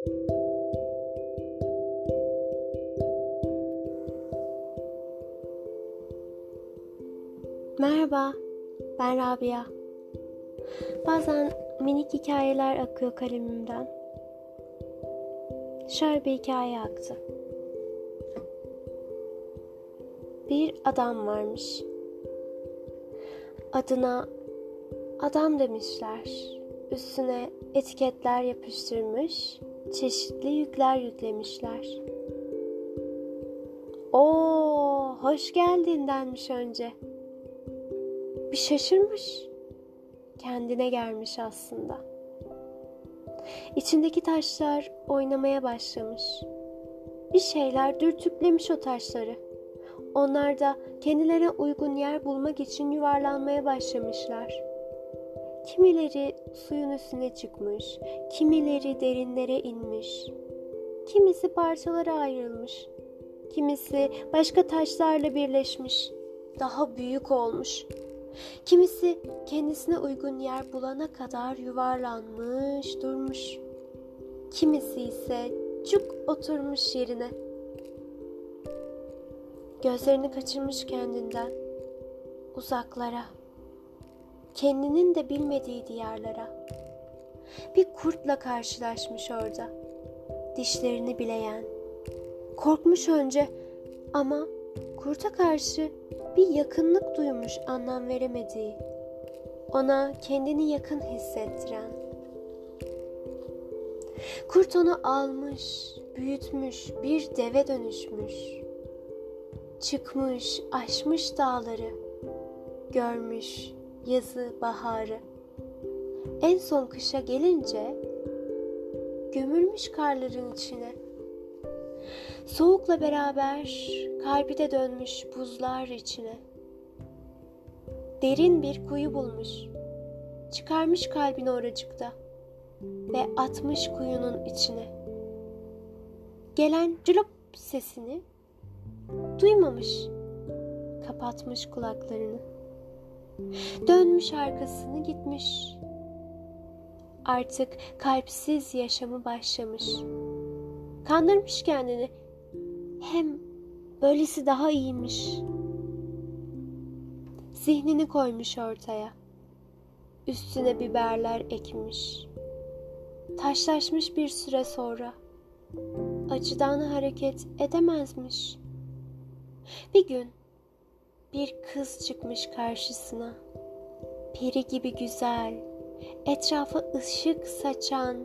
Merhaba, ben Rabia. Bazen minik hikayeler akıyor kalemimden. Şöyle bir hikaye aktı. Bir adam varmış. Adına adam demişler. Üstüne etiketler yapıştırmış, çeşitli yükler yüklemişler. Oo, hoş geldin denmiş önce. Bir şaşırmış. Kendine gelmiş aslında. İçindeki taşlar oynamaya başlamış. Bir şeyler dürtüklemiş o taşları. Onlar da kendilerine uygun yer bulmak için yuvarlanmaya başlamışlar. Kimileri suyun üstüne çıkmış, kimileri derinlere inmiş. Kimisi parçalara ayrılmış. Kimisi başka taşlarla birleşmiş, daha büyük olmuş. Kimisi kendisine uygun yer bulana kadar yuvarlanmış, durmuş. Kimisi ise cuk oturmuş yerine. Gözlerini kaçırmış kendinden uzaklara. Kendinin de bilmediği diyarlara. Bir kurtla karşılaşmış orada. Dişlerini bileyen Korkmuş önce ama kurta karşı bir yakınlık duymuş anlam veremediği. Ona kendini yakın hissettiren. Kurt onu almış, büyütmüş, bir deve dönüşmüş. Çıkmış, aşmış dağları, görmüş yazı, baharı. En son kışa gelince gömülmüş karların içine Soğukla beraber kalbi de dönmüş buzlar içine. Derin bir kuyu bulmuş. Çıkarmış kalbini oracıkta ve atmış kuyunun içine. Gelen culup sesini duymamış. Kapatmış kulaklarını. Dönmüş arkasını gitmiş. Artık kalpsiz yaşamı başlamış. Kandırmış kendini. Hem böylesi daha iyiymiş. Zihnini koymuş ortaya. Üstüne biberler ekmiş. Taşlaşmış bir süre sonra. Acıdan hareket edemezmiş. Bir gün bir kız çıkmış karşısına. Peri gibi güzel, etrafa ışık saçan,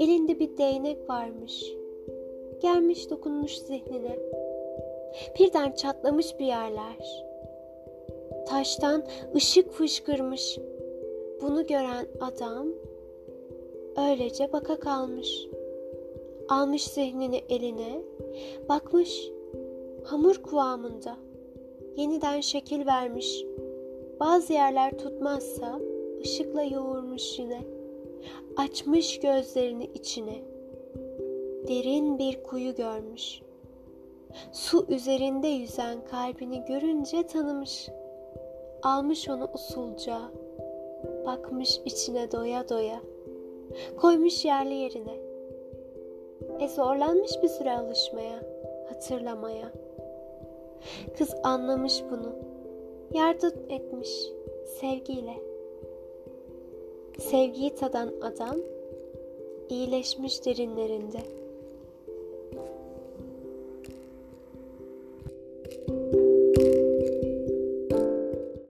elinde bir değnek varmış.'' gelmiş dokunmuş zihnine. Birden çatlamış bir yerler. Taştan ışık fışkırmış. Bunu gören adam öylece baka kalmış. Almış zihnini eline, bakmış hamur kıvamında. Yeniden şekil vermiş. Bazı yerler tutmazsa ışıkla yoğurmuş yine. Açmış gözlerini içine.'' derin bir kuyu görmüş. Su üzerinde yüzen kalbini görünce tanımış. Almış onu usulca, bakmış içine doya doya. Koymuş yerli yerine. E zorlanmış bir süre alışmaya, hatırlamaya. Kız anlamış bunu. Yardım etmiş sevgiyle. Sevgiyi tadan adam iyileşmiş derinlerinde.